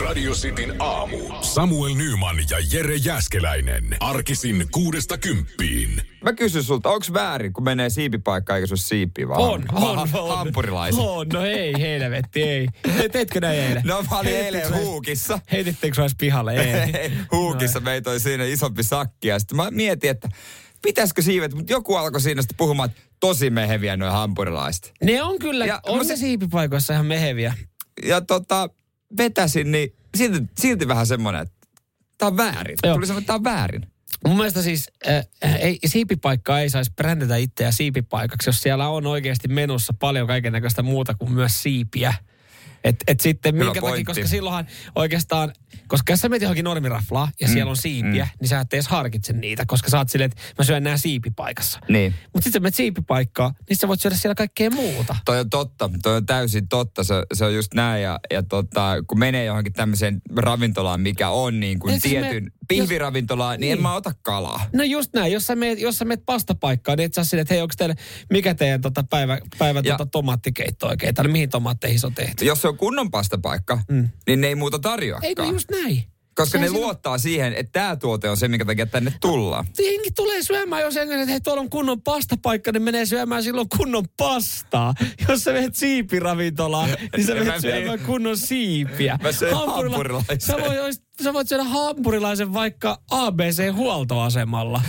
Radio Cityn aamu. Samuel Nyman ja Jere Jäskeläinen. Arkisin kuudesta kymppiin. Mä kysyn sulta, onko väärin, kun menee siipipaikkaan eikä se ole siipi, vaan On, on, on. hampurilaisia? On, no ei, helvetti, ei. Te- Teitkö näin eilen? No mä olin eilen huukissa. Heitittekö sä pihalle? Ei. huukissa meitä oli siinä isompi sakki ja sitten mä mietin, että pitäisikö siivet, mutta joku alkoi siinä sitten puhumaan, että tosi meheviä noin hampurilaiset. Ne on kyllä, Ja on se se- siipipaikoissa ihan meheviä. Ja tota, vetäsin, niin silti, silti vähän semmoinen, että tää on väärin. Joo. Tuli semmoinen, että tää on väärin. Mun mielestä siis äh, ei, siipipaikkaa ei saisi brändätä itseä siipipaikaksi, jos siellä on oikeasti menossa paljon kaiken näköistä muuta kuin myös siipiä. Et, et sitten Hyvä minkä takia, koska silloinhan oikeastaan, koska jos sä menet johonkin normiraflaa ja mm, siellä on siipiä, mm. niin sä et edes harkitse niitä, koska sä oot silleen, että mä syön nää siipipaikassa. Niin. Mutta sitten sä menet siipipaikkaan, niin sä voit syödä siellä kaikkea muuta. Toi on totta, toi on täysin totta, se, se on just näin. Ja, ja tota, kun menee johonkin tämmöiseen ravintolaan, mikä on niin kuin Ei siis tietyn me- pihviravintolaan, niin, Niin. en mä ota kalaa. No just näin, jos sä meet, jos sä meet pastapaikkaan, niin et sä silleen, että hei, onko teille, mikä teidän tota päivä, päivä Ja- tota tomaattikeitto oikein, tai mihin tomaatteihin se on tehty. Jos se on kunnon pastapaikka, mm. niin ne ei muuta tarjoakaan. Eikö just näin? Koska Sehän ne siinä- luottaa siihen, että tämä tuote on se, minkä takia tänne tullaan. Jengi tulee syömään, jos jengi, että hei, tuolla on kunnon pastapaikka, niin menee syömään silloin kunnon pastaa. Jos sä menet siipiravintolaan, niin sä menet mene. syömään kunnon siipiä. Mä söin Hampurila- hampurilaisen. Sä, voit, sä voit syödä hampurilaisen vaikka ABC-huoltoasemalla.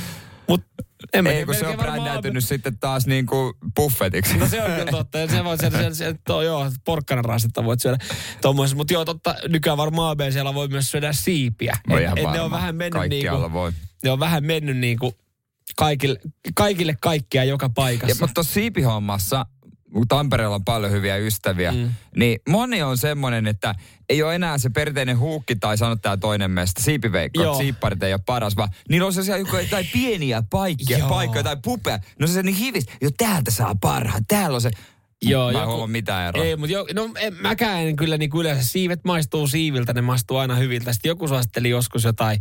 Mutta en mä Ei, tiedä, kun se on brändäytynyt sitten taas niin kuin buffetiksi. No se on kyllä totta. Ja Se voit syödä, se, se, to, joo, porkkanarastetta voit syödä tuommoisessa. Mutta joo, totta, nykyään varmaan ABCllä voi myös syödä siipiä. No Et- ihan et ne on vähän mennyt Kaikkialla niinku, voi. ne on vähän mennyt niinku kaikille, kaikille kaikkia joka Ja, paikassa. mutta tuossa siipihommassa, Tampereella on paljon hyviä ystäviä, mm. niin moni on semmoinen, että ei ole enää se perinteinen huukki tai sanot tämä toinen meistä, siipiveikko, siipparit ei ole paras, vaan niillä on sellaisia joku- jotain pieniä paikkoja, paikkoja tai pupeja. No se on niin hivis, jo täältä saa parhaan, täällä on se. Joo, Mä joku- mitään eroa. Ei, mutta jo, no en, mäkään en kyllä niin kuin yleensä siivet maistuu siiviltä, ne maistuu aina hyviltä. Sitten joku suositteli joskus jotain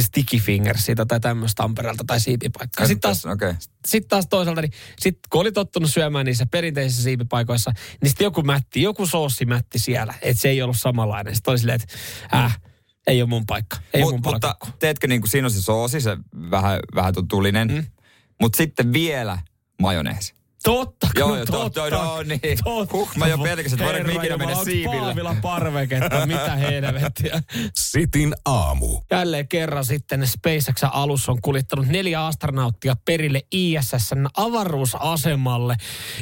sticky fingersia tai tämmöistä Tampereelta tai siipipaikkaa. Sitten taas, Okei. sitten taas toisaalta, niin sit kun oli tottunut syömään niissä perinteisissä siipipaikoissa, niin sitten joku mätti, joku soosimätti siellä, että se ei ollut samanlainen. Sitten oli silleen, että äh, ei ole mun paikka, ei Mut, mun mutta palkakku. teetkö niin kuin siinä on se soosi, se vähän, vähän tulinen, mm. mutta sitten vielä majoneesi. Totta, Joo, kun joo, totta. totta, no niin. totta. Huh, mä jo pelkäsin, että voidaanko ikinä mennä siiville. Paavila parveketta, mitä helvettiä. Sitin aamu. Jälleen kerran sitten SpaceX alus on kuljettanut neljä astronauttia perille ISSn avaruusasemalle.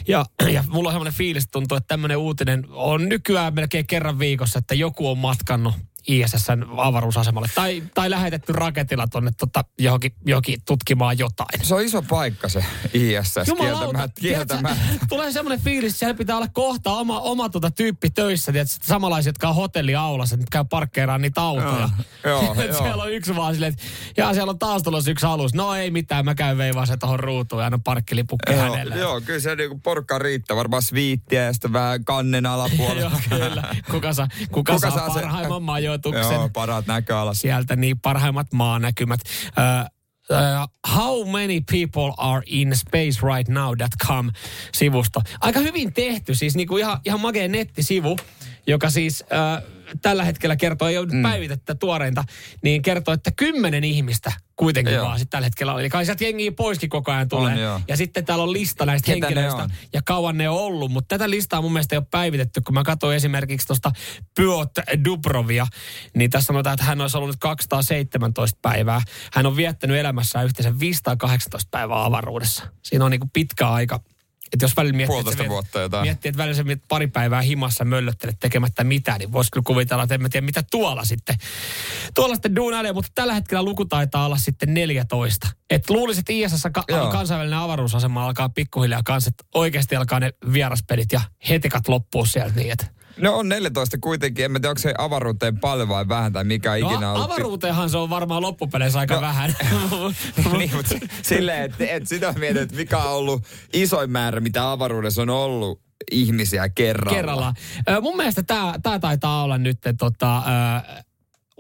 Ja, ja mulla on semmoinen fiilis, tuntuu, että tämmöinen uutinen on nykyään melkein kerran viikossa, että joku on matkannut ISSn avaruusasemalle. Tai, tai lähetetty raketilla tuonne tota, johonkin, johonkin tutkimaan jotain. Se on iso paikka se ISS, kieltämättä. kieltämättä. Tulee semmoinen fiilis, että siellä pitää olla kohta oma, oma tota tyyppi töissä, tiedätkö, samanlaisia, jotka on hotelliaulassa, että käy parkkeeraan niitä autoja. Joo, joo, joo. siellä on yksi vaan silleen, että jaa, siellä on taas tulossa yksi alus. No ei mitään, mä käyn veivaan se tuohon ruutuun ja annan parkkilipukki Joo, hänelle. joo, kyllä se niinku porukka riittää. Varmaan sviittiä ja sitten vähän kannen alapuolella. Joo, kyllä. Kuka, saa, kuka, kuka saa, se- parhaimman majoituksen? Joo, parhaat näköalat. sieltä niin parhaimmat maanäkymät. Uh, uh, how many people are in space right now.com sivusto. Aika hyvin tehty, siis niinku ihan, ihan makea nettisivu, joka siis uh, tällä hetkellä kertoo, ei ole mm. päivitettä tuoreinta, niin kertoo, että kymmenen ihmistä kuitenkin Joo. vaan sit tällä hetkellä on. Eli kai sieltä jengiä poiskin koko ajan tulee. On, joo. ja sitten täällä on lista näistä Ketä henkilöistä ja kauan ne on ollut, mutta tätä listaa mun mielestä ei ole päivitetty, kun mä katsoin esimerkiksi tuosta Pyot Dubrovia, niin tässä sanotaan, että hän olisi ollut nyt 217 päivää. Hän on viettänyt elämässään yhteensä 518 päivää avaruudessa. Siinä on niin kuin pitkä aika. Että jos välillä miettii, Puolitoista että, vuotta jotain. miettii, että välillä sä mietit pari päivää himassa möllöttelet tekemättä mitään, niin voisi kyllä kuvitella, että en mä tiedä mitä tuolla sitten. Tuolla sitten duunailee, mutta tällä hetkellä luku taitaa olla sitten 14. Et luulisit, että ISS ka- Joo. kansainvälinen avaruusasema alkaa pikkuhiljaa kanssa, että oikeasti alkaa ne vieraspelit ja hetikat loppuu sieltä niin, että No on 14 kuitenkin. En mä tiedä, onko se avaruuteen paljon vai vähän tai mikä ikinä No, on ollut. avaruuteenhan se on varmaan loppupeleissä aika No. vähän. niin, mutta silleen, että et sitä mietit, että mikä on ollut isoin määrä, mitä avaruudessa on ollut ihmisiä kerralla. kerrallaan. Ö, mun mielestä tämä tää taitaa olla nyt tota, ö,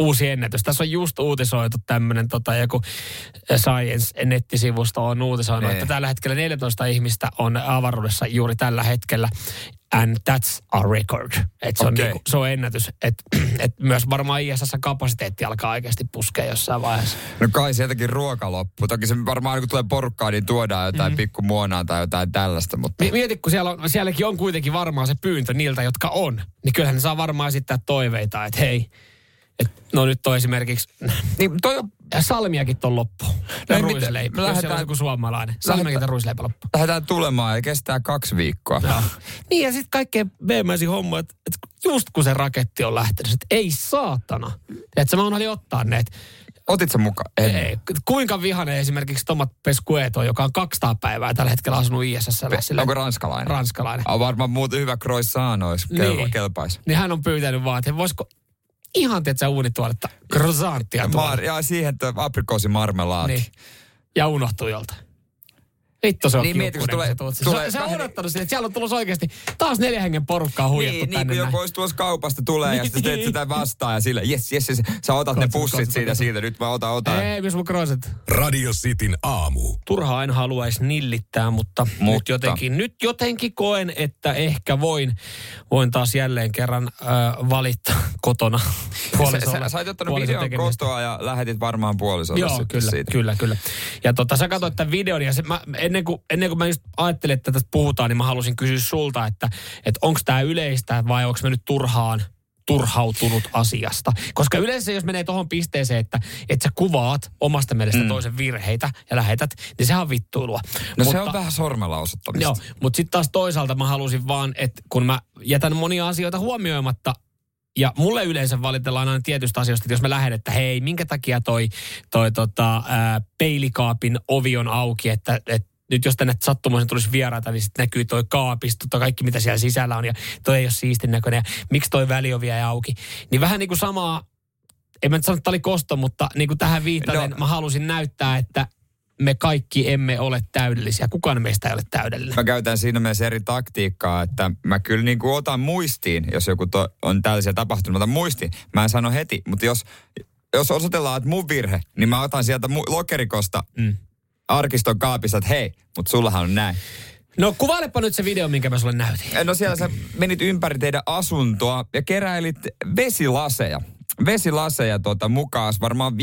uusi ennätys. Tässä on just uutisoitu tämmöinen tota, joku Science-nettisivusto on uutisoinut, Niin. että tällä hetkellä 14 ihmistä on avaruudessa juuri tällä hetkellä. and that's a record. Et se, on Okei. niinku, se on ennätys. Et, et myös varmaan ISS-kapasiteetti alkaa oikeasti puskea jossain vaiheessa. No kai sieltäkin ruoka loppuu. Toki se varmaan kun tulee porukkaa, niin tuodaan jotain mm. pikku muonaa tai jotain tällaista, mutta... Mi- Mieti, kun siellä on, sielläkin on kuitenkin varmaan se pyyntö niiltä, jotka on. Niin kyllähän ne saa varmaan esittää toiveita, että hei, et, no nyt on esimerkiksi, Niin toi on, salmiakin on loppu. No ei ruisleipä, mitään. Me jos lähdetään- joku suomalainen. Salmiakin ruisleipä loppu. lähdetään tulemaan ja kestää kaksi viikkoa. Joo. Niin ja sitten kaikkein veemäisin homma, että, että just kun se raketti on lähtenyt, että ei saatana. Että mä unohdin ottaa ne. että Otit sen mukaan? En. Ei, kuinka vihainen esimerkiksi Tomat Pescueto, joka on 200 päivää tällä hetkellä asunut ISS. Onko ranskalainen? ranskalainen. On varmaan muuten hyvä croissant olisi. Niin. Kelpaisi. Niin hän on pyytänyt vaan, että voisiko ihan tietysti uunituoletta croissanttia. Mar- ja siihen tuo aprikoosimarmelaatti. Niin. Ja unohtuu jolta. Vittu se on Niin, mieti, kun kiukkuinen, tulee- kun se tulee on kahden- odottanut sitä, että siellä on tulossa oikeasti taas neljä hengen porukkaa huijattu Niin, niin tänne kuin näin. joku olisi tuossa kaupasta tulee ja sitten teet Niin. sitä vastaan ja sille, jes, jes, jes, sä otat ne Katso, pussit katso, siitä, katso. siitä, nyt mä otan, otan. Ei, missä mun croissant? Radio Cityn aamu. turhaa en haluaisi nillittää, mutta, Nyt, Mutta. jotenkin, nyt jotenkin koen, että ehkä voin, voin taas jälleen kerran äh, valittaa kotona Sä, puolisolle. sä, sä oot ottanut puolison videon tekemisestä. kotoa ja lähetit varmaan puolisolle Joo, kyllä, siitä. kyllä, kyllä. Ja tota, sä katsoit tämän videon ja se, mä, ennen, kuin, ennen kuin mä just ajattelin, että tästä puhutaan, niin mä halusin kysyä sulta, että, että onko tämä yleistä vai onko mä nyt turhaan turhautunut asiasta. Koska yleensä jos menee tuohon pisteeseen, että, että sä kuvaat omasta mielestä mm. toisen virheitä ja lähetät, niin sehän on vittuilua. No se on vähän sormella osoittamista. Joo, mutta sitten taas toisaalta mä halusin vaan, että kun mä jätän monia asioita huomioimatta, ja mulle yleensä valitellaan aina tietystä asioista, että jos mä lähden, että hei, minkä takia toi, toi tota, ää, peilikaapin ovi on auki, että, että nyt jos tänne sattumoisin tulisi vieraita, niin sitten näkyy toi kaapisto, toi kaikki mitä siellä sisällä on ja toi ei ole siistin näköinen ja miksi toi väliovia ei auki. Niin vähän niin kuin samaa, en mä nyt sano, että tämä oli kosto, mutta niin kuin tähän viitaten No. mä halusin näyttää, että me kaikki emme ole täydellisiä. Kukaan meistä ei ole täydellinen. Mä käytän siinä mielessä eri taktiikkaa, että mä kyllä niin kuin otan muistiin, jos joku to, on tällaisia tapahtumia, mä otan muistiin. Mä en sano heti, mutta jos, jos osoitellaan, että mun virhe, niin mä otan sieltä mu- lokerikosta Mm. Arkiston kaapista, että hei, mutta sullahan on näin. No kuvailepa nyt se video, minkä mä sulle näytin. No siellä sä menit ympäri teidän asuntoa ja keräilit vesilaseja. Vesilaseja tuota mukaan, varmaan 5-6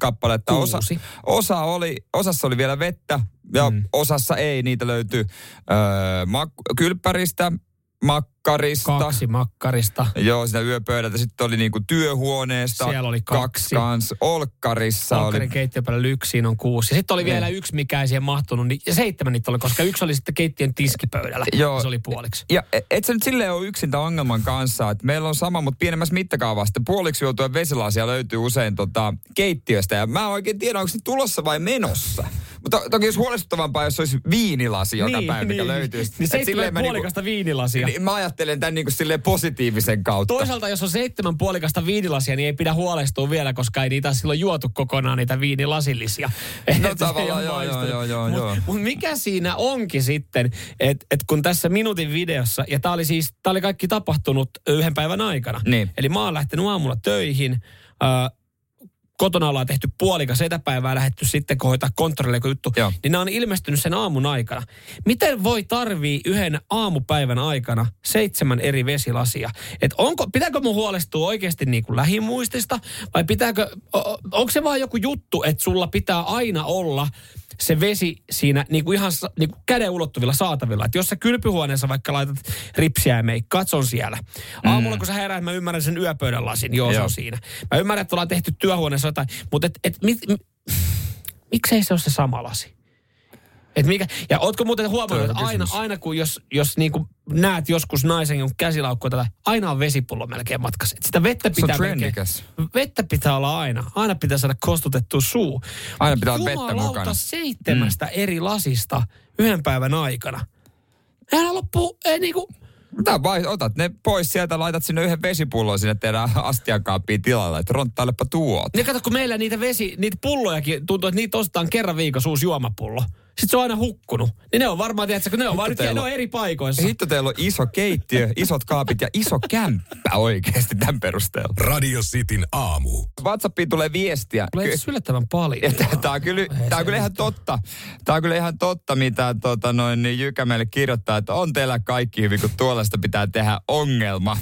kappaletta. Osa, Kuusi. osa oli, osassa oli vielä vettä ja mm. osassa ei. Niitä löytyy öö, mak- kylppäristä, makkarista. Kaksi makkarista. Joo, sitä yöpöydältä. Sitten oli niinku työhuoneesta. Siellä oli kaksi. kans. Olkkarissa Olkkarin oli... keittiöpäällä yksiin on kuusi. Ja sitten oli vielä yksi, mikä ei siihen mahtunut. Niin, ja seitsemän niitä oli, koska yksi oli sitten keittiön tiskipöydällä. Joo. Se oli puoliksi. Ja e- et sä nyt silleen ole yksin tämän ongelman kanssa, että meillä on sama, mutta pienemmässä mittakaavassa. Puoliksi juotuja vesilasia löytyy usein tota, keittiöstä ja mä en oikein tiedä, onko se tulossa vai menossa. Mutta to, toki olisi huolestuttavampaa, jos olisi viinilasi joka päivä, mikä löytyy. Niin Et seitsemän silleen mä puolikasta viinilasia. Niin, mä ajattelen tämän niinku positiivisen kautta. Toisaalta, jos on seitsemän puolikasta viinilasia, niin ei pidä huolestua vielä, koska ei niitä silloin juotu kokonaan, niitä viinilasillisia. No ei tavallaan joo, maistunut. joo, joo, Mut- joo. Mut mikä siinä onkin sitten, että et kun tässä minuutin videossa, ja tämä oli siis, tämä oli kaikki tapahtunut yhden päivän aikana. Niin. Eli mä oon lähtenyt aamulla töihin, äh, kotona ollaan tehty puolikas etäpäivää, lähetty sitten konttorille joku juttu, Joo. niin nämä on ilmestynyt sen aamun aikana. Miten voi tarvii yhden aamupäivän aikana seitsemän eri vesilasia? Et onko, pitääkö mun huolestua oikeasti niin kuin lähimuistista vai pitääkö, onko se vaan joku juttu, että sulla pitää aina olla se vesi siinä niin kuin ihan niin kuin käden ulottuvilla saatavilla. Että jos sä kylpyhuoneessa vaikka laitat ripsiä ja meikkaat, se on siellä. Aamulla kun sä heräät, mä ymmärrän sen yöpöydän lasin. Joo, se Joo. on siinä. Mä ymmärrän, että ollaan tehty työhuoneessa jotain, mutta et, et, mit, mi, miksei se ole se sama lasi? Et mikä, ja ootko muuten huomannut, että aina, aina kun jos, jos niinku näet joskus naisen jonkun käsilaukkua tätä, aina on vesipullo melkein matkassa. Et sitä vettä Se on pitää melkein, trendikäs. vettä pitää olla aina. Aina pitää saada kostutettua suu. Aina pitää olla Jumalauta vettä mukana. seitsemästä mm. eri lasista yhden päivän aikana. Eihän loppu, ei niinku, Mitä vai, otat ne pois sieltä, laitat sinne yhden vesipullon sinne teidän astiakaappiin tilalle, että ronttailepa tuot. Niin kato, kun meillä niitä vesi, niitä pullojakin tuntuu, että niitä ostetaan kerran viikossa uusi juomapullo. Sitten se on aina hukkunut. Niin ne on varmaan, tiedätkö, kun ne on vaan nyt, teillä ne on- eri paikoissa. Hitto teillä on iso keittiö, isot kaapit ja iso kämppä oikeasti tämän perusteella. Radio Cityn aamu. WhatsAppiin tulee viestiä. Tulee Ky- yllättävän paljon. Tämä on, kyllä, tää on kyllä ihan totta. Tämä on kyllä ihan totta, mitä tota, noin, niin Jykä meille kirjoittaa, että on teillä kaikki hyvin, kun tuollaista pitää tehdä ongelma.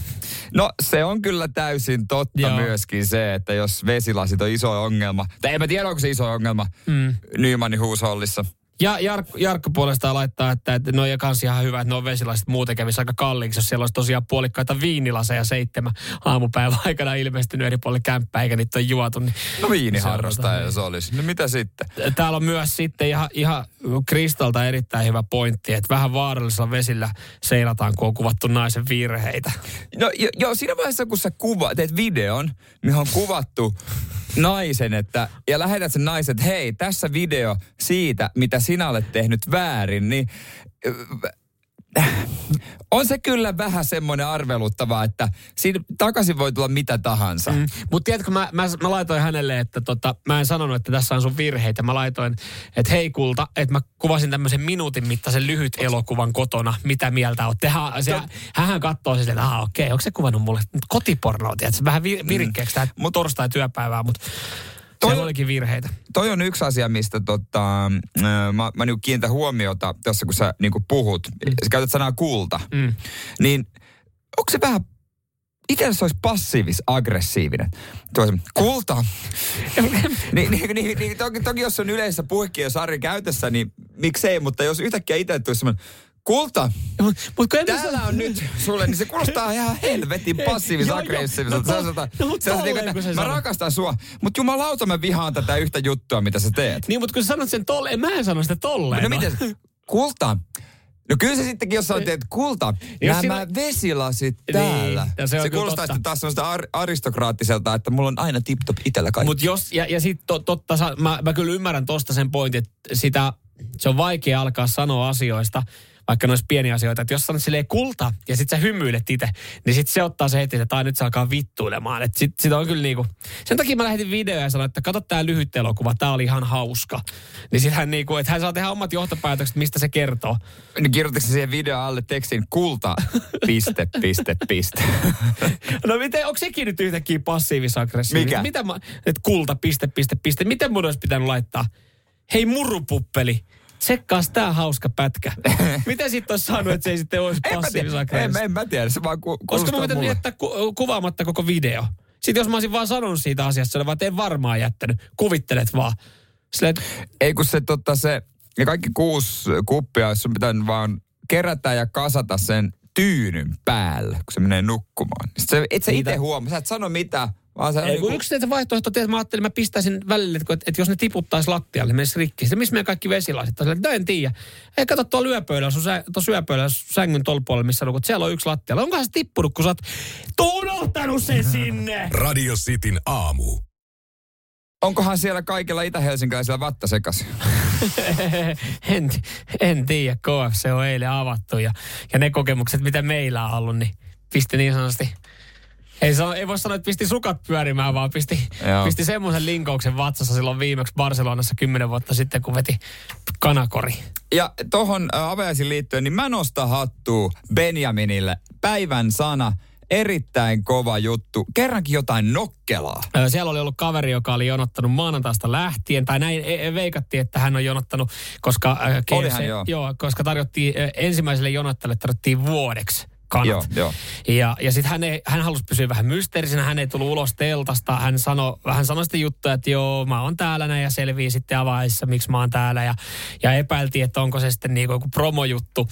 No se on kyllä täysin totta Joo. myöskin se, että jos vesilasit on iso ongelma, tai en mä tiedä onko se iso ongelma mm. Nymanin huushollissa. Ja Jarkko, Jarkko puolestaan laittaa, että, että no ja kans ihan hyvä, että no vesilasit muuten kävisi aika kalliiksi, jos siellä olisi tosiaan puolikkaita viinilaseja seitsemän aamupäivän aikana ilmestynyt eri puolille kämppää, eikä niitä ole juotu. Niin No viiniharrastaja jos olisi. No mitä sitten? Täällä on myös sitten ihan, ihan Kristalta erittäin hyvä pointti, että vähän vaarallisella vesillä seilataan, kun on kuvattu naisen virheitä. No jo, jo siinä vaiheessa, kun sä kuva, teet videon, mihin on kuvattu naisen, että, ja lähetät sen naisen, että hei, tässä video siitä, mitä sinä olet tehnyt väärin, niin on se kyllä vähän semmoinen arveluttava, että siinä takaisin voi tulla mitä tahansa. Mm. Mutta tiedätkö, mä, mä, mä laitoin hänelle, että tota, mä en sanonut, että tässä on sun virheitä. Mä laitoin, että hei kulta, että mä kuvasin tämmöisen minuutin mittaisen lyhyt elokuvan kotona. Mitä mieltä oot? Tehän, se, hän katsoo siis, että okei, onko se kuvannut mulle kotipornoa, tiedätkö? Vähän vi- virikkeeksi mut, torstai-työpäivää, mutta Toi- siellä olikin virheitä. Toi on yksi asia, mistä tota, äh, mä, mä niinku kiinnitän huomiota tässä, kun sä niinku puhut. Mm. Sä käytät sanaa kulta. Mm. Niin onko se vähän, itse se olisi passiivis-aggressiivinen. Tuo se, kulta. niin, niin, niin, niin toki, toki, jos on yleisessä puhekiosarja käytössä, niin miksei, mutta jos yhtäkkiä itse tulisi semmoinen, kulta, Mut, mut kun täällä sano- on nyt sulle, niin se kuulostaa ihan helvetin passiivis-aggressiiviselta. No no mut kun että se mä rakastan sua, mutta jumalauta mä vihaan tätä yhtä juttua, mitä sä teet. Niin, mutta kun sä sanot sen tolleen, mä en sano sitä tolleen. No miten? Kulta. No kyllä se sittenkin, jos sanot, että kulta, Jos nämä siinä- vesilasit Niin, täällä. ja se on se kuulostaa sitten taas semmoista ar- aristokraattiselta, että mulla on aina tip-top itellä kaikki. Mutta jos, ja, ja sitten to, totta, mä, mä kyllä ymmärrän tosta sen pointin, että sitä, se on vaikea alkaa sanoa asioista, vaikka ne olisi pieniä asioita. Että jos sanot silleen kulta ja sitten sä hymyilet itse, niin sitten se ottaa se heti, että tai nyt se alkaa vittuilemaan. Että sit, sit on kyllä niinku, sen takia mä lähetin videoja ja sanoin, että kato tää lyhyt elokuva, tää oli ihan hauska. Niin sit hän niinku, että hän saa tehdä omat johtopäätökset, mistä se kertoo. Niin kirjoitatko siihen video alle tekstin kulta, piste, piste, piste. No miten, onko sekin nyt yhtäkkiä passiivis-aggressiivinen? Mikä? Mitä mä, että kulta, piste, piste, piste. Miten mun olisi pitänyt laittaa? Hei murupuppeli, tsekkaas tää hauska pätkä. Miten sitten olisi saanut, että se ei sitten olisi tiedä, en, en mä tiedä, se vaan ku, kuulostaa mä pitänyt jättää ku, kuvaamatta koko video? Sitten jos mä olisin vaan sanonut siitä asiasta, vaan et en varmaan jättänyt. Kuvittelet vaan. Silleen, Ei kun se, tota, se, ja kaikki kuusi kuppia, jos sun pitää vaan kerätä ja kasata sen tyynyn päälle, kun se menee nukkumaan. Sitten se, et sä itse huomaa, sä et sano mitään, vaan sä Ei, kun yksi näitä vaihtoehtoja, että mä ajattelin, mä pistäisin välille, että, että jos ne tiputtaisi lattialle, menisi rikki. Sitten missä meidän kaikki vesilasit? Silleen, No en tiedä. Ei kato tuolla yöpöydällä, sun tuossa yöpöydällä sängyn tuolla puolella, missä nukut. Siellä on yksi lattialla. Onkohan se tippunut, kun sä oot unohtanut sen sinne? Radio Cityn aamu. Onkohan siellä kaikilla itä-helsinkiläisillä vatta sekaisin? en, en tiedä, KFC on eilen avattu ja, ja ne kokemukset, mitä meillä on ollut, niin pisti niin sanotusti ei, sano, ei voi sanoa, että pisti sukat pyörimään, vaan pisti, Joo. pisti semmoisen linkauksen vatsassa silloin viimeksi Barcelonassa kymmenen vuotta sitten, kun veti kanakori. Ja tohon avajaisiin liittyen, niin mä nostan hattua Benjaminille. Päivän sana, erittäin kova juttu. Kerrankin jotain nokkelaa. Siellä oli ollut kaveri, joka oli jonottanut maanantaista lähtien, tai näin e- e- veikattiin, että hän on jonottanut, koska, äh, KFC, joo. joo, koska tarjottiin, äh, ensimmäiselle jonottajalle tarjottiin vuodeksi kanat. Joo, joo. Ja, ja sitten hän, ei- hän halusi pysyä vähän mysteerisenä, hän ei tullut ulos teltasta. Hän sanoi hän sanoi sitten juttuja, että joo, mä oon täällä näin ja selvii sitten avaissa, miksi mä oon täällä. Ja, ja epäiltiin, että onko se sitten niinku joku promojuttu.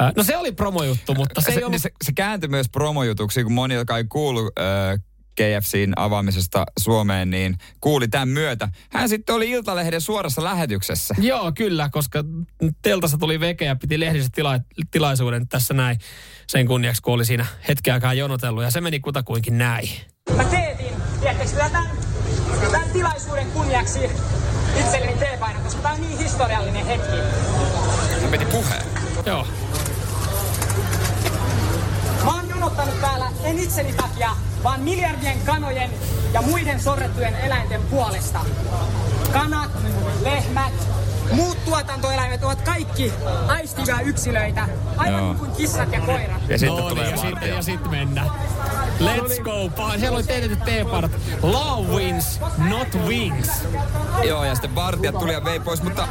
Ö, No se oli promojuttu, mutta se, Se, ei ollut... niin se, se kääntyi myös promojutuksi, kun moni, joka ei kuulu äh, KFCin avaamisesta Suomeen, niin kuuli tämän myötä. Hän sitten oli Iltalehden suorassa lähetyksessä. Joo, kyllä, koska teltassa tuli veke ja piti lehdissä tila- tilaisuuden tässä näin sen kunniaksi, kun oli siinä hetken aikaa jonotellut. Ja se meni kutakuinkin näin. Mä teetin, tiedättekö tämän, tämän tilaisuuden kunniaksi itselleni teepainon, koska tämä on niin historiallinen hetki. Hän piti puheen. Joo. Mä oon jonottanut täällä en itseni takia, vaan miljardien kanojen ja muiden sorrettujen eläinten puolesta. Kanat, lehmät, muut tuotantoeläimet ovat kaikki aistivia yksilöitä, aivan Joo. niin kuin kissat ja koirat. Ja sitten No tulee niin, ja sitten, ja sitten mennään. Let's go. Pa- Siellä oli tehty teepaidat. Love wins, not wings. Joo, ja sitten vartijat tuli ja vei pois, mutta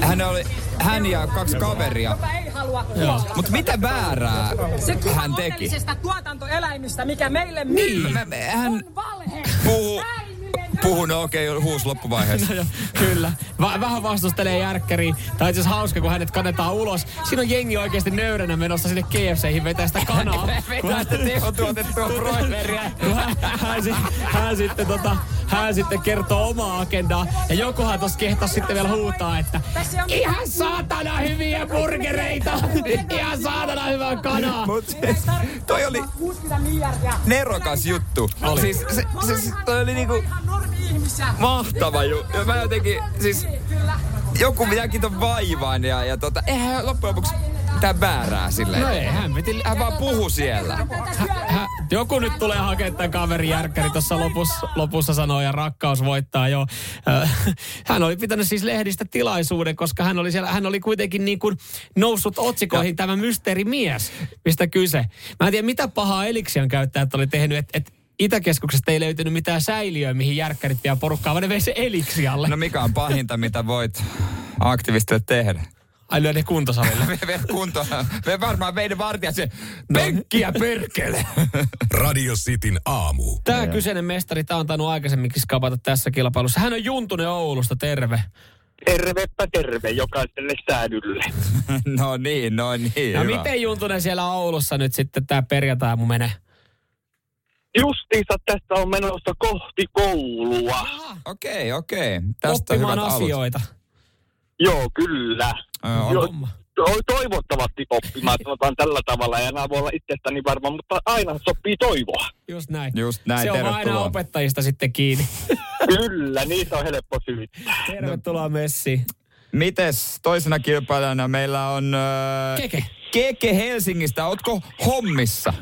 hän oli, hän ja kaksi kaveria. Halua kuolla. Mutta mitä väärää Se kuva hän teki? onnellisesta tuotantoeläimistä, mikä meille myy, Mä- mä- hän on valhe. puhuu, Säilyminen puhuu, no okei, okay, huus loppuvaiheessa. No Kyllä. Va- vähän vastustelee järkkäriin. Tai itse asiassa hauska, kun hänet kannetaan ulos. Siinä on jengi oikeasti nöyränä menossa sinne KFCihin vetää sitä kanaa. Vetää hän- sitä tehotuotettua broileria. hän, hän, si- hän, sitten tota, hän sitten kertoo omaa agendaa. Ja jokuhan tossa kehtas sitten vielä huutaa, että ihan saatana hyviä burgereita. Ihan saatana hyvää kanaa. Mut siis, toi oli 60 miljardia. nerokas juttu. Oli. Siis, se, se, toi oli niinku mahtava juttu. Ja mä jotenkin, siis joku näki ton vaivan ja, ja tota, eihän loppujen lopuksi mitään väärää silleen. No ei, hän veti... Hän vaan puhu siellä. Hä, joku nyt tulee hakemaan tämän kaverin järkkäri tuossa lopussa, lopussa sanoo ja rakkaus voittaa jo. Hän oli pitänyt siis lehdistä tilaisuuden, koska hän oli siellä, hän oli kuitenkin niin kuin noussut otsikoihin tämä mysteerimies, mistä kyse. Mä en tiedä mitä pahaa Eliksian käyttäjät oli tehnyt, että et Itäkeskuksesta ei löytynyt mitään säiliöä, mihin järkkärit vielä porukkaa, vaan ne vei se Eliksialle. No mikä on pahinta, mitä voit aktivistille tehdä? Ai lyö ne kuntosalille. Me, me kuntoon. Me varmaan veiden vartija se penkkiä perkele. Radio Cityn aamu. Tämä kyseinen mestari, tämä on tainnut aikaisemminkin skapata tässä kilpailussa. Hän on Juntunen Oulusta, terve. Tervepä terve jokaiselle säädylle. no niin, no niin. No hyvä. miten Juntunen siellä Oulussa nyt sitten tämä perjantai mun menee? Justiinsa tästä on menossa kohti koulua. Okei, okei. Tästä Oppimaan hyvät asioita. Joo, kyllä. On, Jo, toivottavasti oppimaan, sanotaan tällä tavalla. Ja nämä voi olla itsestäni varma, mutta aina sopii toivoa. Just näin. Just näin, Se on aina opettajista sitten kiinni. Kyllä, niitä on helppo syyttää. Tervetuloa Messi. Mites toisena kilpailijana meillä on... Öö, Keke. Keke Helsingistä. Ootko hommissa?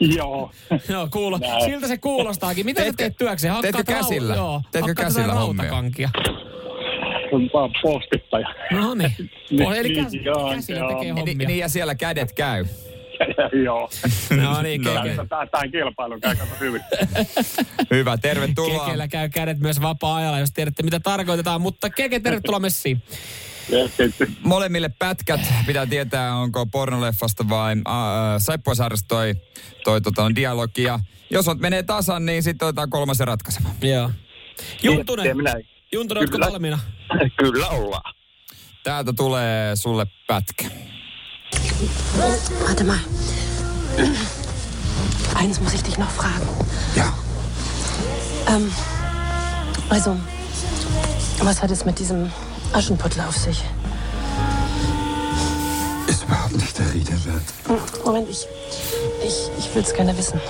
Joo, Joo, kuulo. Siltä se kuulostaakin. Mitä sä Teetkö- teet työkseen? Hakkaat teetkö käsillä? Rau- joo, Teetkö hakkaat käsillä hommia? rautakankia. On vaan postittaja. No niin. Niin, Eli käs, niin, joo, käsillä joo. tekee Niin, hommia. niin ja siellä kädet käy. Joo. No niin, No Keke. Tämä Tämän kilpailun käy kato hyvin. Hyvä, tervetuloa. Kekellä käy kädet myös vapaa-ajalla, jos tiedätte mitä tarkoitetaan. Mutta Keke, tervetuloa Messiin. Molemmille pätkät pitää tietää, onko pornoleffasta vai äh, Saippuasarjasta toi, toi tota, dialogi. Ja jos on, menee tasan, niin sitten otetaan kolmas ja ratkaiseva. Joo. Juntunen, minä? Juntunen, ootko Kyllä. valmiina? Kyllä ollaan. Täältä tulee sulle pätkä. Warte mal. Eins muss ich dich noch fragen. Ja. Ähm, also, was hat es mit diesem Aschenputtel auf sich? Ist überhaupt nicht der Rede wert. Moment, ich, ich, ich will es gerne wissen.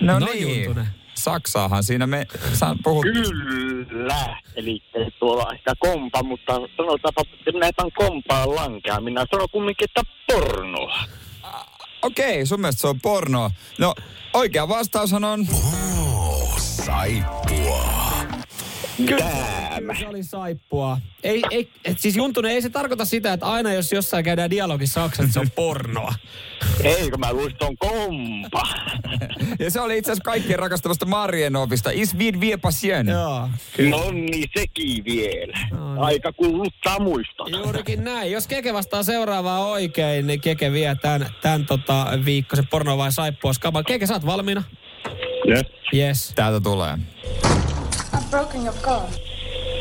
No, No, niin. Juntunen. Saksaahan siinä me sä puhut. Kyllä. Eli tuolla on ehkä kompa, mutta sanotaanpa, että minä etan kompaa lankea. Minä sanon kumminkin, että pornoa. Okei, sun mielestä se on pornoa. No, oikea vastaushan on... Oh, saippua. Kyllä se oli saippua. Ei, ei, et siis Juntunen, ei se tarkoita sitä, että aina jos jossain käydään dialogi saksaksi, se on pornoa. Eikö mä luulin, että on kompa. Ja se oli itse asiassa kaikkien rakastavasta Marienovista. Is vid vie passion. Joo. No niin, sekin vielä. No niin. Aika kuluttaa muistot. Juurikin näin. Jos Keke vastaa seuraavaa oikein, niin Keke vie tämän, tämän tota, viikkoisen porno vai saippua skaban. Keke, sä oot valmiina? Yes. Yes. Täältä tulee. I've broken your car.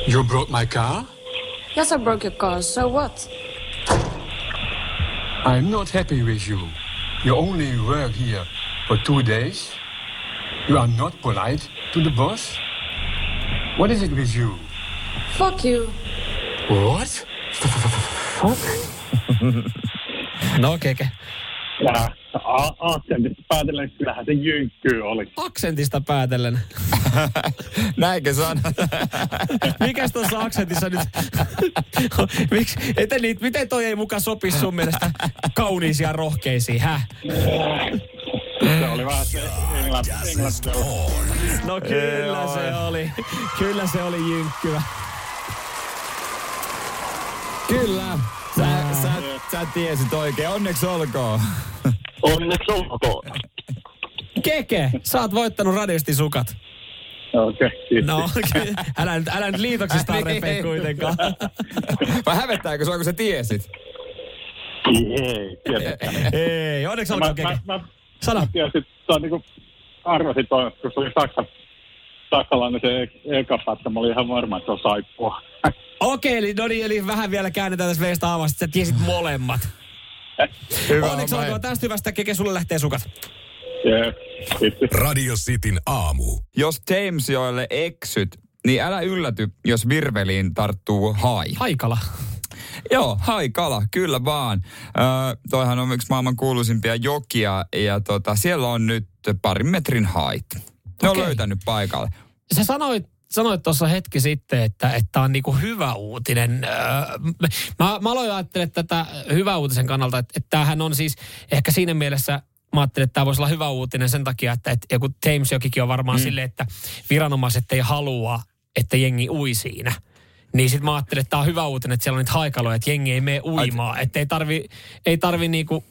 You broke my car? Yes, I broke your car. So what? I'm not happy with you. You only work here for two days. You are not polite to the boss. What is it with you? Fuck you. What? Fuck? no Keke. Ja a- aksentista päätellen kyllähän se jynkkyy oli. Aksentista päätellen. Näinkö san? Mikäs tuossa aksentissa nyt? Miksi? Eten niitä, miten toi ei muka sopi sun mielestä kauniisiin ja rohkeisiin, häh? Se oli vähän se englanti. englanti. No kyllä se oli. Kyllä se oli jynkkyä. Kyllä. Sä, sä, sä tiesit oikein. Onneksi olkoon. Onneksi olkoon. Keke, sä oot voittanut radiosti sukat. Okei, okay, kiitos. No, älä, nyt- älä nyt liitoksista repee kuitenkaan. Vai hävettääkö sua, kun sä tiesit? Ei, tietenkään. Ei, onneksi mä, olkoon mä, Keke. mä, Sano. mä tiesin, se on niinku, arvasin toi, kun se oli Saksa, saksalainen se e- eka pätkä, mä olin ihan varma, että se on saippua. Okei, eli, no niin, eli vähän vielä käännetään tässä veistä avasta, sä tiesit molemmat. Hyvä Onneksi homma, olkoon tästä hyvästä, Keke, sulle lähtee sukat. Kiitos. Radio Cityn aamu. Jos James joille eksyt, niin älä ylläty, jos virveliin tarttuu hai. Haikala. Joo, hai kala, kyllä vaan. Öö, toihan on yksi maailman kuuluisimpia jokia ja tota, siellä on nyt parin metrin hait. Ne on Okei. löytänyt paikalle. Sä sanoit, sanoit tuossa hetki sitten, että että on niinku hyvä uutinen. Öö, mä, mä aloin ajattelemaan tätä hyvä uutisen kannalta, että, että tämähän on siis ehkä siinä mielessä Mä ajattelin, että tämä voisi olla hyvä uutinen sen takia, että, että joku Thames jokikin on varmaan mm. silleen, että viranomaiset ei halua, että jengi ui siinä. Niin sitten mä ajattelin, että tämä on hyvä uutinen, että siellä on niitä haikaloja, että jengi ei mene uimaan. Että ei tarvi, ei tarvi niinku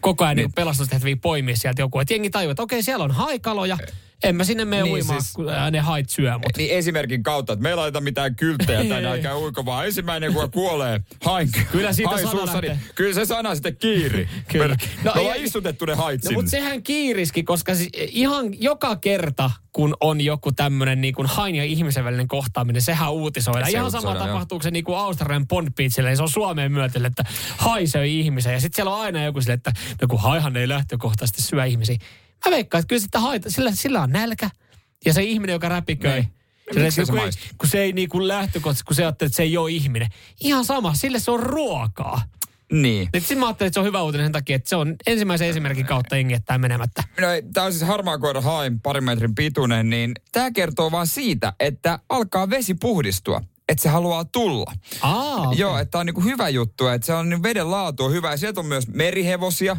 koko ajan niin. niinku pelastustehtäviä poimia sieltä joku. Että jengi tajuu, että okei, siellä on haikaloja. En mä sinne mene Niin, uimaan, siis- kun ne hait syö mut. Niin esimerkin kautta, että me ei laita mitään kylttejä tänne, älkää uiko vaan. Ensimmäinen, kun kuolee, hain, Kyllä siitä hain sana suussa, niin kyllä se sana sitten kiiri. Kyllä. No Me ollaan ei- istutettu ne hait No, sinne. mutta sehän kiiriski, koska siis ihan joka kerta, kun on joku tämmöinen niin kuin hain ja ihmisen välinen kohtaaminen, sehän uutisoidaan. Se ihan sama tapahtuuko se niin kuin Australian Bond Beachillä, niin se on Suomeen myöten, että hai söi ihmisen. Ja sitten siellä on aina joku sille, että no kun haihan ei lähtökohtaisesti syö ihmisiä. Mä veikkaan, että kyllä sitä haita, sillä, sillä on nälkä. Ja se ihminen, joka räpiköi, Niin. että se kun, ei, kun se ei niin kuin lähtökohtaisesti, kun se ajattelee, että se ei ole ihminen. Ihan sama, sille se on ruokaa. Niin. Sitten mä ajattelin, että se on hyvä uutinen sen takia, että se on ensimmäisen esimerkin kautta jengi jättää menemättä. No, tämä on siis harmaa koira hain parin metrin pituinen, niin tämä kertoo vaan siitä, että alkaa vesi puhdistua. Että se haluaa tulla. Aa, okay. Joo, että on niinku hyvä juttu, että se on niin veden laatu on hyvä. Ja sieltä on myös merihevosia,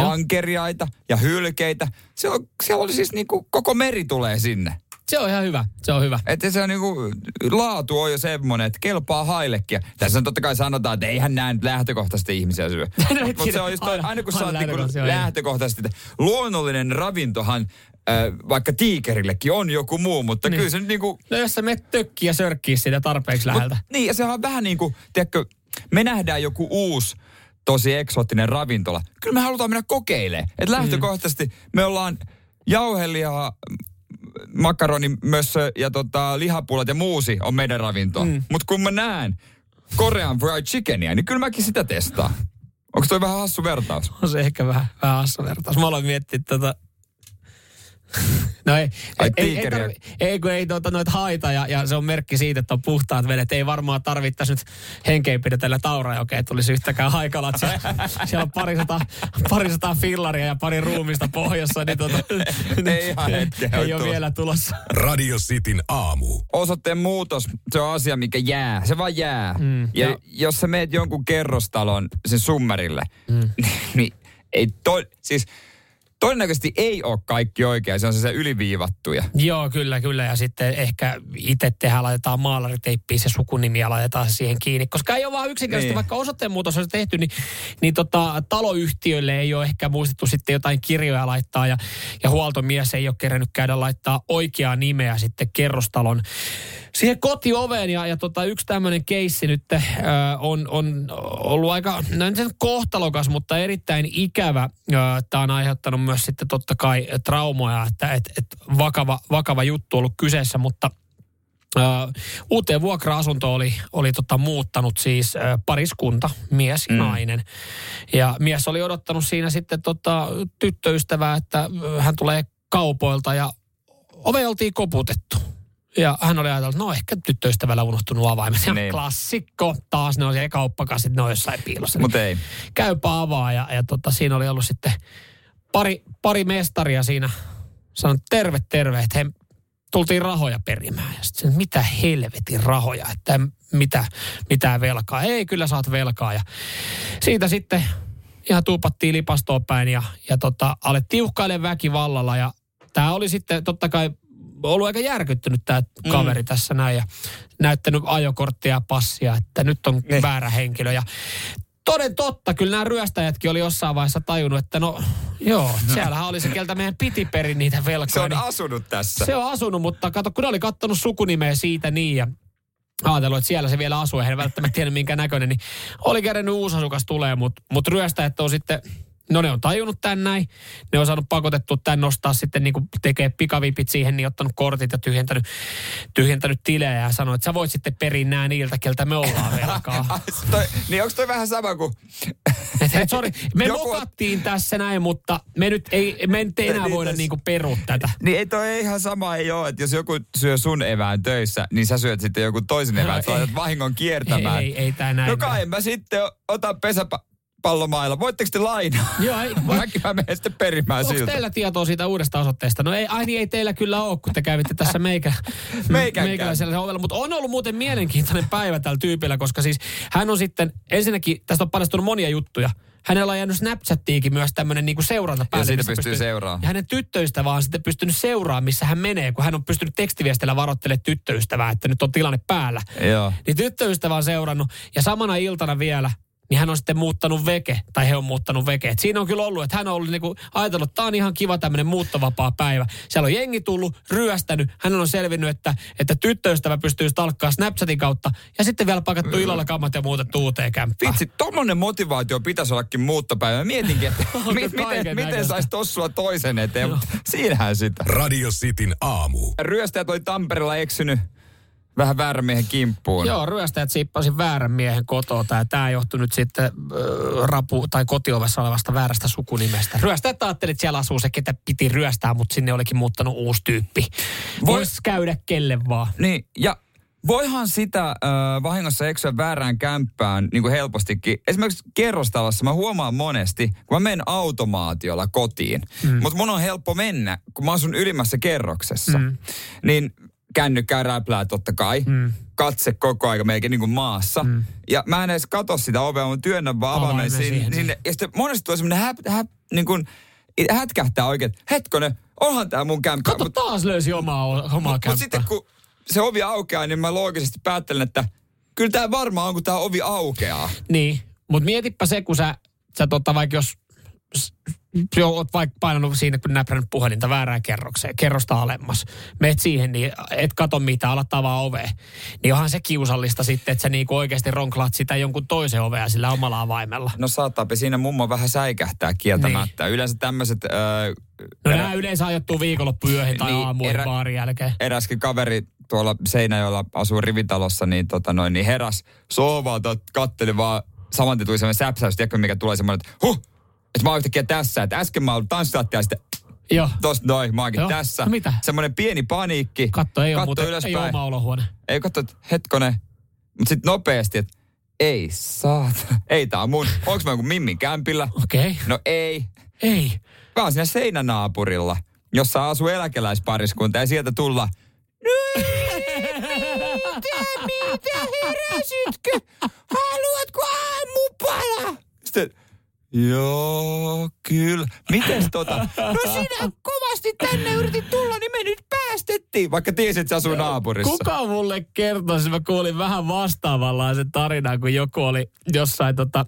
Joo. ankeriaita ja hylkeitä. Siellä on, siellä on siis niinku koko meri tulee sinne. Se on ihan hyvä, se on hyvä. Että se on niinku, laatu on jo semmoinen, että kelpaa haillekin. Tässä on totta kai sanotaan, että eihän näin nyt lähtökohtaisesti ihmisiä syö. Mutta se on just toi, aina- aina kun sä oot niinku lähtökohtaisesti, luonnollinen ravintohan, äh, vaikka tiikerillekin on joku muu, mutta Niin. kyllä se nyt niinku, No jos sä menet tökkiä sörkkiä sitä tarpeeksi läheltä. Mut, niin, ja sehän on vähän niin kuin, tiedätkö, me nähdään joku uusi tosi eksoottinen ravintola. Kyllä me halutaan mennä kokeilemaan. Että lähtökohtaisesti me ollaan jauhelia, makaroni, mössö ja tota, lihapullat ja muusi on meidän ravinto. Mm. Mutta kun mä näen Korean fried chickenia, niin kyllä mäkin sitä testaan. Onko toi vähän hassu vertaus? On se ehkä vähän, vähän hassu vertaus. Mä aloin miettiä tota... No ei, Ai, ei, ei, tarvi, ei, kun ei tuota, noita haita ja, ja, se on merkki siitä, että on puhtaat vedet. Ei varmaan tarvittaisi nyt henkeinpidetellä Taurajokeen, tulisi yhtäkään haikalat. Siellä, siellä on parisata, parisata fillaria ja pari ruumista pohjassa, niin tota, Ei ihan hetkeä ei ole ole vielä tulossa. Radio Cityn aamu. osoitteen muutos, se on asia, mikä jää. Se vaan jää. Mm. Ja, Ja- jos sä meet jonkun kerrostalon sen summerille, mm. niin ei to, siis todennäköisesti ei ole kaikki oikein. Se on se, se yliviivattuja. Joo, kyllä, kyllä. Ja sitten ehkä itse tehdään, laitetaan maalariteippiin se sukunimi ja laitetaan se siihen kiinni. Koska ei ole vaan yksinkertaisesti, Niin. vaikka osoitteen muutos olisi tehty, niin, niin tota, taloyhtiöille ei ole ehkä muistettu sitten jotain kirjoja laittaa. Ja, ja huoltomies ei ole kerännyt käydä laittaa oikeaa nimeä sitten kerrostalon siihen kotioveen. Ja, ja tota, yksi tämmöinen keissi nyt äh, on, on ollut aika, no en sen kohtalokas, mutta erittäin ikävä. Äh, Tämä on aiheuttanut myös sitten totta kai traumoja, että et, et vakava, vakava juttu ollut kyseessä, mutta Ö, uuteen vuokra-asuntoon oli, oli tota muuttanut siis ö, pariskunta, mies ja Mm. nainen. Ja mies oli odottanut siinä sitten tota, tyttöystävää, että ö, hän tulee kaupoilta ja ove oltiin koputettu. Ja hän oli ajatellut, että no ehkä tyttöystävällä unohtunut avaimet. Ja Niin. klassikko, taas ne on siellä kauppakassit, ne on jossain piilossa. Mutta ei. Käypä avaa ja, ja tota, siinä oli ollut sitten pari, pari mestaria siinä. Sanoin, terve, terve, että he tultiin rahoja perimään. Ja sitten mitä helvetin rahoja, että mitä, mitään velkaa. Ei, kyllä saat velkaa. Ja siitä sitten ihan tuupattiin lipastoon päin ja, ja tota, alettiin uhkailemaan väkivallalla. Ja tämä oli sitten totta kai ollut aika järkyttynyt tämä kaveri mm. tässä näin ja näyttänyt ajokorttia ja passia, että nyt on Niin. väärä henkilö. Ja toden totta, kyllä nämä ryöstäjätkin oli jossain vaiheessa tajunnut, että no joo, siellähän oli se, keltä meidän piti perin niitä velkoja. Se on niin asunut tässä. se on asunut, mutta kato, kun ne oli kattonut sukunimeä siitä niin ja ajatellut, että siellä se vielä asuu, eihän ne välttämättä tiedä minkä näköinen, niin oli kerännyt uusi asukas tulee, mutta mut ryöstäjät on sitten, no ne on tajunnut tän näin, ne on saanut pakotettua tän nostaa sitten niin tekee pikavipit siihen, niin ottanut kortit ja tyhjentänyt, tyhjentänyt tilejä ja sanoi, että sä voit sitten periä nää niiltä, keltä me ollaan velkaa. toi, niin onko toi vähän sama kuin... Et, et, sorry, me Joku- mokattiin tässä näin, mutta me nyt ei, me nyt ei enää Niin, voida tässä- niinku perua tätä. Niin ei toi ihan sama ei ole, että jos joku syö sun evään töissä, niin sä syöt sitten joku toisen evään, ei. laitat vahingon kiertämään. Ei, ei, ei tää näin No kai mä sitten otan pesäpallomailla. Voitteko te lainaa? Joo, ei, Mäkin mä menen sitten perimään Onko siltä. teillä tietoa siitä uudesta osoitteesta? No ei, ai niin ei teillä kyllä ole, kun te kävitte tässä meikä, meikäläisellä ovella. Mutta on ollut muuten mielenkiintoinen päivä tällä tyypillä, koska siis hän on sitten, ensinnäkin tästä on paljastunut monia juttuja. Hänellä on jäänyt Snapchattiinkin myös tämmöinen niinku seuranta päälle. siitä missä pystyy seuraamaan. Ja hänen tyttöystävä on sitten pystynyt seuraamaan, missä hän menee, kun hän on pystynyt tekstiviestillä varoittelemaan tyttöystävää, että nyt on tilanne päällä. Joo. Niin tyttöystävä on seurannut ja samana iltana vielä niin hän on sitten muuttanut veke, tai he on muuttanut veke. Et siinä on kyllä ollut, että hän on ollut niinku ajatellut, että tämä on ihan kiva tämmöinen muuttovapaa päivä. Siellä on jengi tullut, ryöstänyt, hän on selvinnyt, että, että tyttöystävä pystyy stalkkaa Snapchatin kautta, ja sitten vielä pakattu illalla kammat ja muutettu uuteen kämppään. Vitsi, tommonen motivaatio pitäisi ollakin muuttopäivä. Mietinkin, että mi- miten, miten saisi tossua toisen eteen, mutta siinähän sitä. Radio Cityn aamu. Ryöstäjät oli Tampereella eksynyt vähän väärän miehen kimppuun. Joo, ryöstäjät siippasi väärän miehen kotoa, ja tämä johtui nyt sitten äh, rapu- tai kotiovessa olevasta väärästä sukunimestä. Ryöstäjät ajattelivat, että siellä asuu se, ketä piti ryöstää, mutta sinne olikin muuttanut uusi tyyppi. Voisi käydä kelle vaan. Niin, ja voihan sitä äh, vahingossa eksyä väärään kämppään niin kuin helpostikin. Esimerkiksi kerrostalossa mä huomaan monesti, kun mä menen automaatiolla kotiin, mm. mutta mun on helppo mennä, kun mä asun ylimmässä kerroksessa, mm. niin kännykkää räplää totta kai. Mm. Katse koko aika melkein niin kuin maassa. Mm. Ja mä en edes katso sitä ovea, mä työnnän vaan avaimen sinne, siihen, sinne. Ja sitten monesti tulee semmoinen hä, hä, niin kuin, hätkähtää oikein, että hetkonen, onhan tää mun kämppä. Kato, Mut- taas löysi omaa, omaa mutta kämppää. sitten kun se ovi aukeaa, niin mä loogisesti päättelen, että kyllä tämä varmaan on, kun tämä ovi aukeaa. Niin, mutta mietipä se, kun sä, sä tota, vaikka jos oot vaikka painanut siinä, kun näprännyt puhelinta väärään kerrokseen, kerrosta alemmas. Meet siihen, niin et kato mitä, alat avaa ovea. Niin onhan se kiusallista sitten, että sä niinku oikeasti ronklaat sitä jonkun toisen ovea sillä omalla avaimella. No saattaapi siinä mummo vähän säikähtää kieltämättä. Niin. Yleensä tämmöiset... Öö, No nämä yleensä ajoittuu viikonloppuyöhin tai Niin, aamuihin erä- erä... baarin jälkeen. eräskin kaveri tuolla Seinäjoella asuu rivitalossa, niin, tota noin, niin heräs sohvalta, katteli vaan saman tien tuli semmoinen säpsäys, tiedätkö mikä tulee semmoinen, että huh, että mä oon yhtäkkiä tässä, että äsken mä oon tanssilattia ja sitten Joo. tosta noin, mä oonkin Joo. tässä. No mitä? Semmoinen pieni paniikki. Katto, ei ole Katto muuten, ei ylöspäin. ole oma olohuone. Ei katso, että hetkonen. Mutta sitten nopeasti, että ei saata. Ei tää on mun. Onks mä joku Mimmin kämpillä? Okei. Okay. No ei. Ei. Mä oon siinä seinänaapurilla, jossa asuu eläkeläispariskunta ja sieltä tulla. No mitä, mitä heräsitkö? Haluatko aamupala? Sitten, joo, kyllä. Mites tota? No sinä kovasti tänne yritit tulla, niin me nyt päästettiin. Vaikka tiesit, että se asuu naapurissa. Kuka mulle kertoisi? Mä kuulin vähän vastaavanlaisen tarinan, kun joku oli jossain tota,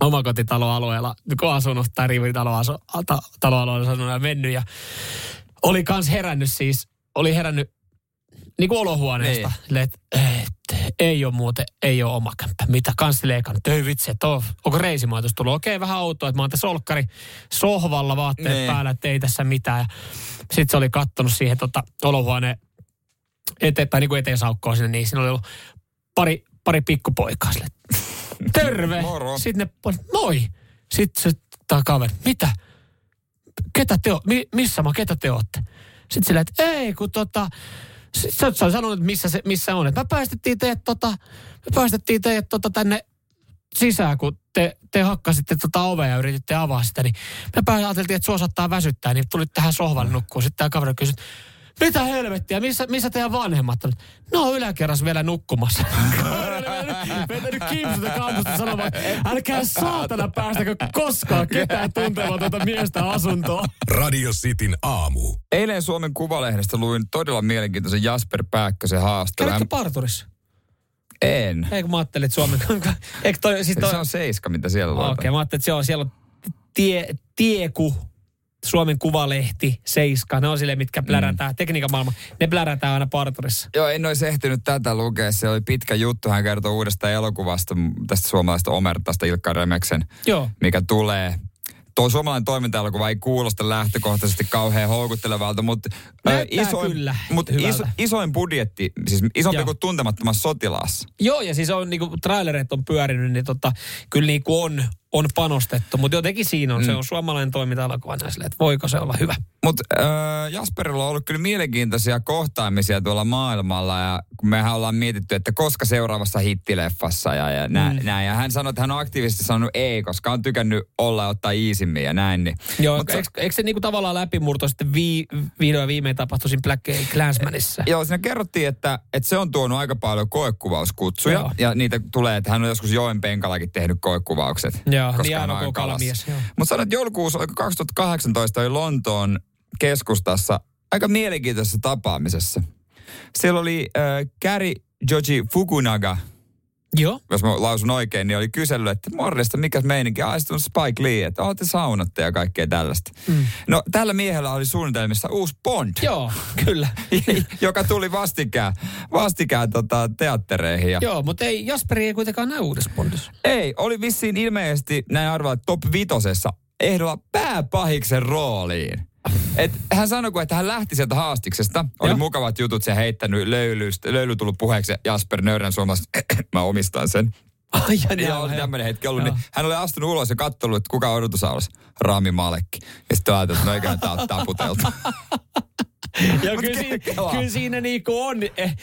omakotitaloalueella, kun asunut tai rivitaloalueella asunut ja mennyt ja oli kans herännyt siis, oli herännyt niin kuin olohuoneesta. Niin. Et, ei ole muuten, ei ole oma kämppä. Mitä kans leikannut? Ei vitsi, että on, onko reisimaatus tullut? Okei, vähän outoa, että mä oon tässä olkkari sohvalla vaatteet Niin. päällä, että ei tässä mitään. Sitten se oli kattonut siihen tota, olohuoneen eteen, tai niin kuin eteen saukkoon sinne, niin siinä oli ollut pari, pari pikkupoikaa sille. Terve! Moro. Sitten ne, moi! Sitten se tää kaveri, mitä? Ketä te o, mi, missä mä, ketä te ootte? Sitten silleen, että ei, kun tota, sä, sä sanonut, että missä, se, missä on. Että me päästettiin teidät, tota, me päästettiin teidät tota, tänne sisään, kun te, te hakkasitte tota ovea ja yrititte avaa sitä, niin me ajateltiin, että sua saattaa väsyttää, niin tulit tähän sohvalle nukkuun. Sitten tämä kaveri kysyi, mitä helvettiä, missä, missä teidän vanhemmat on? No yläkerras vielä nukkumassa. Vetänyt kimpsuta kampusta sanomaan, älkää saatana päästäkö koskaan ketään tuntematonta miestä asuntoon. Radio Cityn aamu. Eilen Suomen Kuvalehdestä luin todella mielenkiintoisen Jasper Pääkkösen haastelun. Kävitkö parturissa? En. Eikö mä ajattelin, että Suomen... Eikö toi, siis toi... Se on seiska, mitä siellä Okei, luetaan. okay, mä ajattelin, että se on, siellä on tie, Tieku, Suomen Kuvalehti, Seiska. Ne on sille, mitkä plärätään. Mm. Tekniikan maailma, ne plärätään aina parturissa. Joo, en olisi ehtinyt tätä lukea. Se oli pitkä juttu. Hän kertoi uudesta elokuvasta, tästä suomalaista omertasta Ilkka Remeksen, Joo. mikä tulee. Tuo suomalainen toimintaelokuva ei kuulosta lähtökohtaisesti kauhean houkuttelevalta, mutta Näyttää isoin, kyllä hyvältä. iso, isoin budjetti, siis isompi Joo. kuin tuntemattomassa sotilaassa. Joo, ja siis on niinku trailerit on pyörinyt, niin tota, kyllä niinku on, on panostettu. Mutta jotenkin siinä on, mm. se on suomalainen toiminta-elokuva näin silleen, että voiko se olla hyvä. Mutta äh, Jasperilla on ollut kyllä mielenkiintoisia kohtaamisia tuolla maailmalla ja kun mehän ollaan mietitty, että koska seuraavassa hittileffassa ja, ja nä, mm. näin. Ja hän sanoi, että hän on aktiivisesti sanonut ei, koska on tykännyt olla ja ottaa iisimmin ja näin. Niin. Joo, Mut eikö, eikö se niinku tavallaan läpimurto sitten vii, vihdoin viimein tapahtui siinä Black Clansmanissa? Joo, siinä kerrottiin, että, että se on tuonut aika paljon koekuvauskutsuja. Joo. Ja niitä tulee, että hän on joskus Joen penkallakin tehnyt koekuvaukset. Joo, koska niin hän on aivan kuin kalassa. kalamies, joo. Mutta sanoit, että joulukuussa oliko 2018 oli Lontoon keskustassa aika mielenkiintoisessa tapaamisessa. Siellä oli äh, Kari Joji Fukunaga, Joo. jos mä lausun oikein, niin oli kysellyt, että morjesta, mikä meininki? On Spike Lee, että ootte saunatte ja kaikkea tällaista. Mm. No, tällä miehellä oli suunnitelmissa uusi Bond. Joo, kyllä. joka tuli vastikään, vastikään tota, teattereihin. Ja Joo, mutta ei, Jasperi ei kuitenkaan näy uudessa Bondissa. ei, oli vissiin ilmeisesti, näin arvaa, top vitosessa ehdolla pääpahiksen rooliin. Et hän sanoi, kun että hän lähti sieltä haastiksesta, oli Joo. mukavat jutut, se heittänyt löylystä, löyly tullut puheeksi ja Jasper Nöyrän suomalaisesti, mä omistan sen. Ai, ja Ja oli tämmöinen hetki ollut, niin hän oli astunut ulos ja katsonut, että kuka odotusaulassa. Rami Malekki. Ja sitten ajatellut, että no eiköhän tää ole taputeltu. Ja kyllä, kelaa. kyllä siinä niinku on, eh,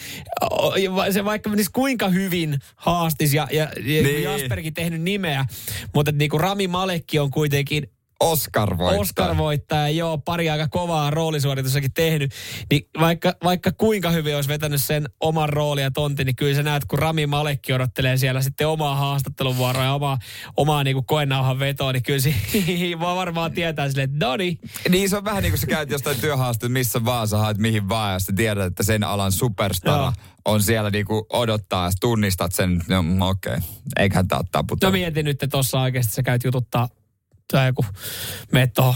ja se vaikka menisi kuinka hyvin haastis ja, ja, ja Niin. Jasperkin tehnyt nimeä, mutta niinku Rami Malekki on kuitenkin Oscar voittaa. Oscar-voittaja, joo, pari aika kovaa roolisuoritussakin tehnyt, niin vaikka, vaikka kuinka hyvin olisi vetänyt sen oman roolin ja tontin, niin kyllä sä näet, kun Rami Malekki odottelee siellä sitten omaa haastatteluvuoroa ja omaa, omaa niinku koenauhan vetoa, niin kyllä se varmaan tietää silleen, että Doni, Niin se on vähän niin kuin sä käyt jostain työhaastattelussa, missä vaan sä haet mihin vaan ja sä tiedät, että sen alan superstara Joo. on siellä niinku odottaa ja tunnistat sen, no okei, okay. eiköhän tää ole No mietin nyt, että tuossa oikeasti sä käyt jututtaa, tai joku, meet tohon,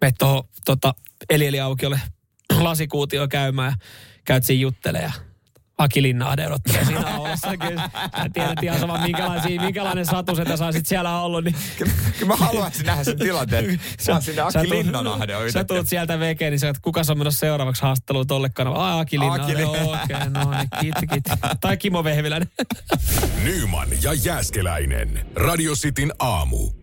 meet tohon tota, Elieli Aukiolle lasikuutio käymään ja käyt siinä juttelemaan ja Aki Linnahde odottelee siinä aulassa. Kyllä sä tiedät ihan sama, minkälaisia, minkälainen satu sä tässä olisit siellä ollut. Niin Kyllä mä haluaisin nähdä sen tilanteen. Sä sinne Aki Linnanahde on Sä tuut sieltä vekeen, niin sä oot, kuka on menossa seuraavaksi haastatteluun tolle kanavalle? Ai Aki Linnahde, okei, okay, no niin, kiitti, kiitti. Tai Kimo Vehviläinen. Nyman ja Jääskeläinen. Radio Cityn aamu.